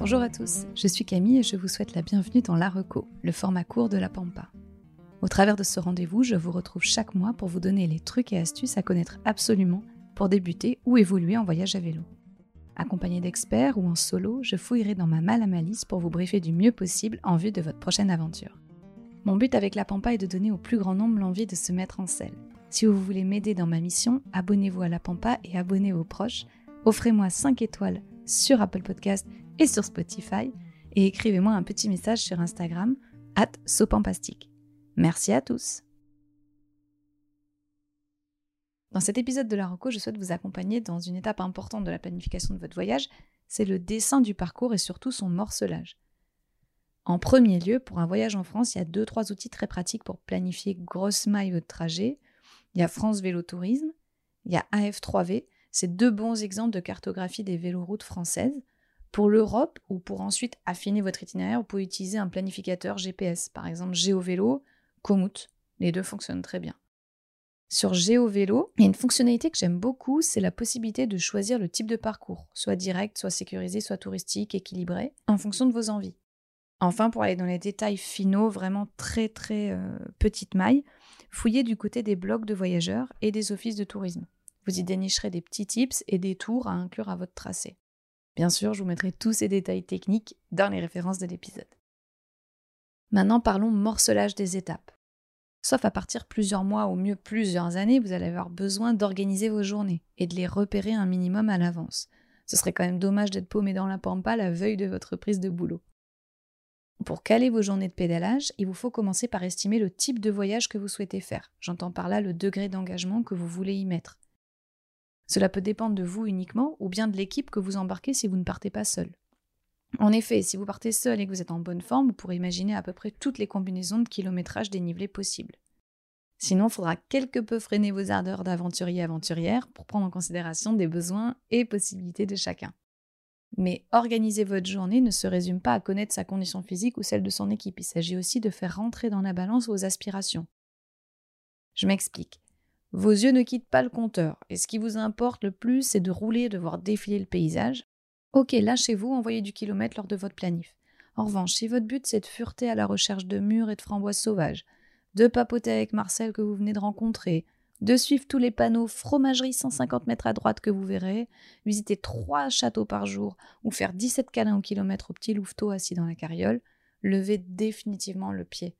Bonjour à tous, je suis Camille et je vous souhaite la bienvenue dans La Reco, le format court de la Pampa. Au travers de ce rendez-vous, je vous retrouve chaque mois pour vous donner les trucs et astuces à connaître absolument pour débuter ou évoluer en voyage à vélo. Accompagné d'experts ou en solo, je fouillerai dans ma malle à malice pour vous briefer du mieux possible en vue de votre prochaine aventure. Mon but avec la Pampa est de donner au plus grand nombre l'envie de se mettre en selle. Si vous voulez m'aider dans ma mission, abonnez-vous à la Pampa et abonnez vos proches. Offrez-moi 5 étoiles sur Apple Podcast et sur Spotify et écrivez-moi un petit message sur Instagram at sopampastique. Merci à tous. Dans cet épisode de la Reco, je souhaite vous accompagner dans une étape importante de la planification de votre voyage, c'est le dessin du parcours et surtout son morcelage. En premier lieu, pour un voyage en France, il y a deux trois outils très pratiques pour planifier grosse maille votre trajet. Il y a France Vélo Tourisme, il y a AF3V, c'est deux bons exemples de cartographie des véloroutes françaises. Pour l'Europe ou pour ensuite affiner votre itinéraire, vous pouvez utiliser un planificateur GPS, par exemple GeoVélo, Komoot. Les deux fonctionnent très bien. Sur GeoVélo, il y a une fonctionnalité que j'aime beaucoup, c'est la possibilité de choisir le type de parcours, soit direct, soit sécurisé, soit touristique, équilibré, en fonction de vos envies. Enfin, pour aller dans les détails finaux, vraiment très très euh, petite maille, fouillez du côté des blogs de voyageurs et des offices de tourisme. Vous y dénicherez des petits tips et des tours à inclure à votre tracé. Bien sûr, je vous mettrai tous ces détails techniques dans les références de l'épisode. Maintenant, parlons morcelage des étapes. Sauf à partir plusieurs mois ou mieux plusieurs années, vous allez avoir besoin d'organiser vos journées et de les repérer un minimum à l'avance. Ce serait quand même dommage d'être paumé dans la pampa la veille de votre prise de boulot. Pour caler vos journées de pédalage, il vous faut commencer par estimer le type de voyage que vous souhaitez faire. J'entends par là le degré d'engagement que vous voulez y mettre. Cela peut dépendre de vous uniquement ou bien de l'équipe que vous embarquez si vous ne partez pas seul. En effet, si vous partez seul et que vous êtes en bonne forme, vous pourrez imaginer à peu près toutes les combinaisons de kilométrage dénivelé possibles. Sinon, il faudra quelque peu freiner vos ardeurs d'aventurier aventurière pour prendre en considération des besoins et possibilités de chacun. Mais organiser votre journée ne se résume pas à connaître sa condition physique ou celle de son équipe, il s'agit aussi de faire rentrer dans la balance vos aspirations. Je m'explique. Vos yeux ne quittent pas le compteur, et ce qui vous importe le plus, c'est de rouler de voir défiler le paysage. Ok, lâchez-vous, envoyez du kilomètre lors de votre planif. En revanche, si votre but c'est de fureter à la recherche de murs et de framboises sauvages, de papoter avec Marcel que vous venez de rencontrer, de suivre tous les panneaux fromagerie 150 mètres à droite que vous verrez, visiter trois châteaux par jour ou faire 17 câlins au kilomètre au petit louveteau assis dans la carriole, levez définitivement le pied.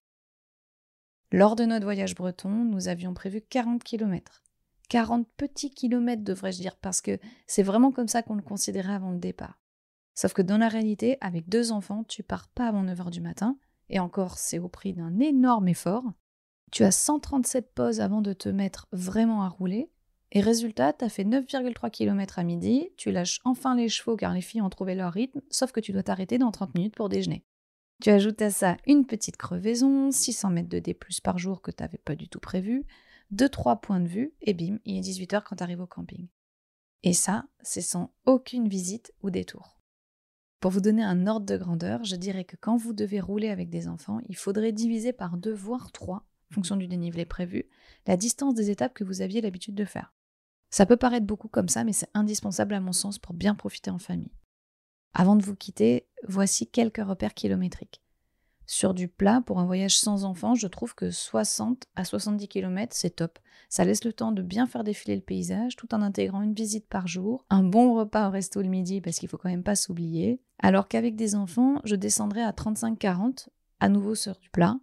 Lors de notre voyage breton, nous avions prévu 40 km. 40 petits kilomètres, devrais-je dire, parce que c'est vraiment comme ça qu'on le considérait avant le départ. Sauf que dans la réalité, avec deux enfants, tu pars pas avant 9h du matin, et encore, c'est au prix d'un énorme effort. Tu as 137 pauses avant de te mettre vraiment à rouler, et résultat, tu as fait 9,3 km à midi, tu lâches enfin les chevaux car les filles ont trouvé leur rythme, sauf que tu dois t'arrêter dans 30 minutes pour déjeuner. Tu ajoutes à ça une petite crevaison, 600 mètres de D par jour que tu n'avais pas du tout prévu, 2-3 points de vue, et bim, il est 18h quand tu arrives au camping. Et ça, c'est sans aucune visite ou détour. Pour vous donner un ordre de grandeur, je dirais que quand vous devez rouler avec des enfants, il faudrait diviser par 2 voire 3, en fonction du dénivelé prévu, la distance des étapes que vous aviez l'habitude de faire. Ça peut paraître beaucoup comme ça, mais c'est indispensable à mon sens pour bien profiter en famille. Avant de vous quitter, voici quelques repères kilométriques. Sur du plat, pour un voyage sans enfants, je trouve que 60 à 70 km, c'est top. Ça laisse le temps de bien faire défiler le paysage tout en intégrant une visite par jour, un bon repas au resto le midi parce qu'il faut quand même pas s'oublier. Alors qu'avec des enfants, je descendrai à 35-40, à nouveau sur du plat.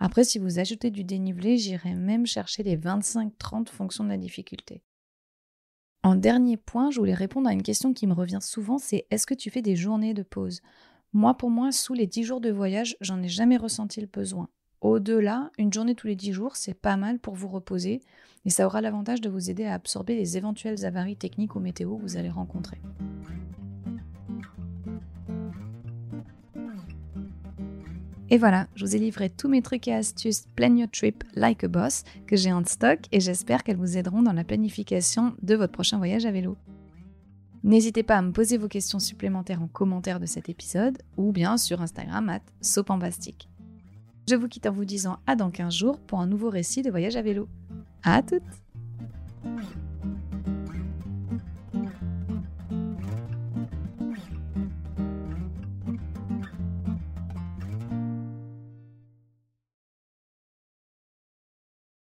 Après, si vous ajoutez du dénivelé, j'irai même chercher les 25-30 fonction de la difficulté. En dernier point, je voulais répondre à une question qui me revient souvent, c'est est-ce que tu fais des journées de pause? Moi, pour moi, sous les 10 jours de voyage, j'en ai jamais ressenti le besoin. Au-delà, une journée tous les 10 jours, c'est pas mal pour vous reposer et ça aura l'avantage de vous aider à absorber les éventuelles avaries techniques ou météo que vous allez rencontrer. Et voilà, je vous ai livré tous mes trucs et astuces Plan Your Trip Like a Boss que j'ai en stock et j'espère qu'elles vous aideront dans la planification de votre prochain voyage à vélo. N'hésitez pas à me poser vos questions supplémentaires en commentaire de cet épisode ou bien sur Instagram at sopambastique. Je vous quitte en vous disant à dans 15 jours pour un nouveau récit de voyage à vélo. À toutes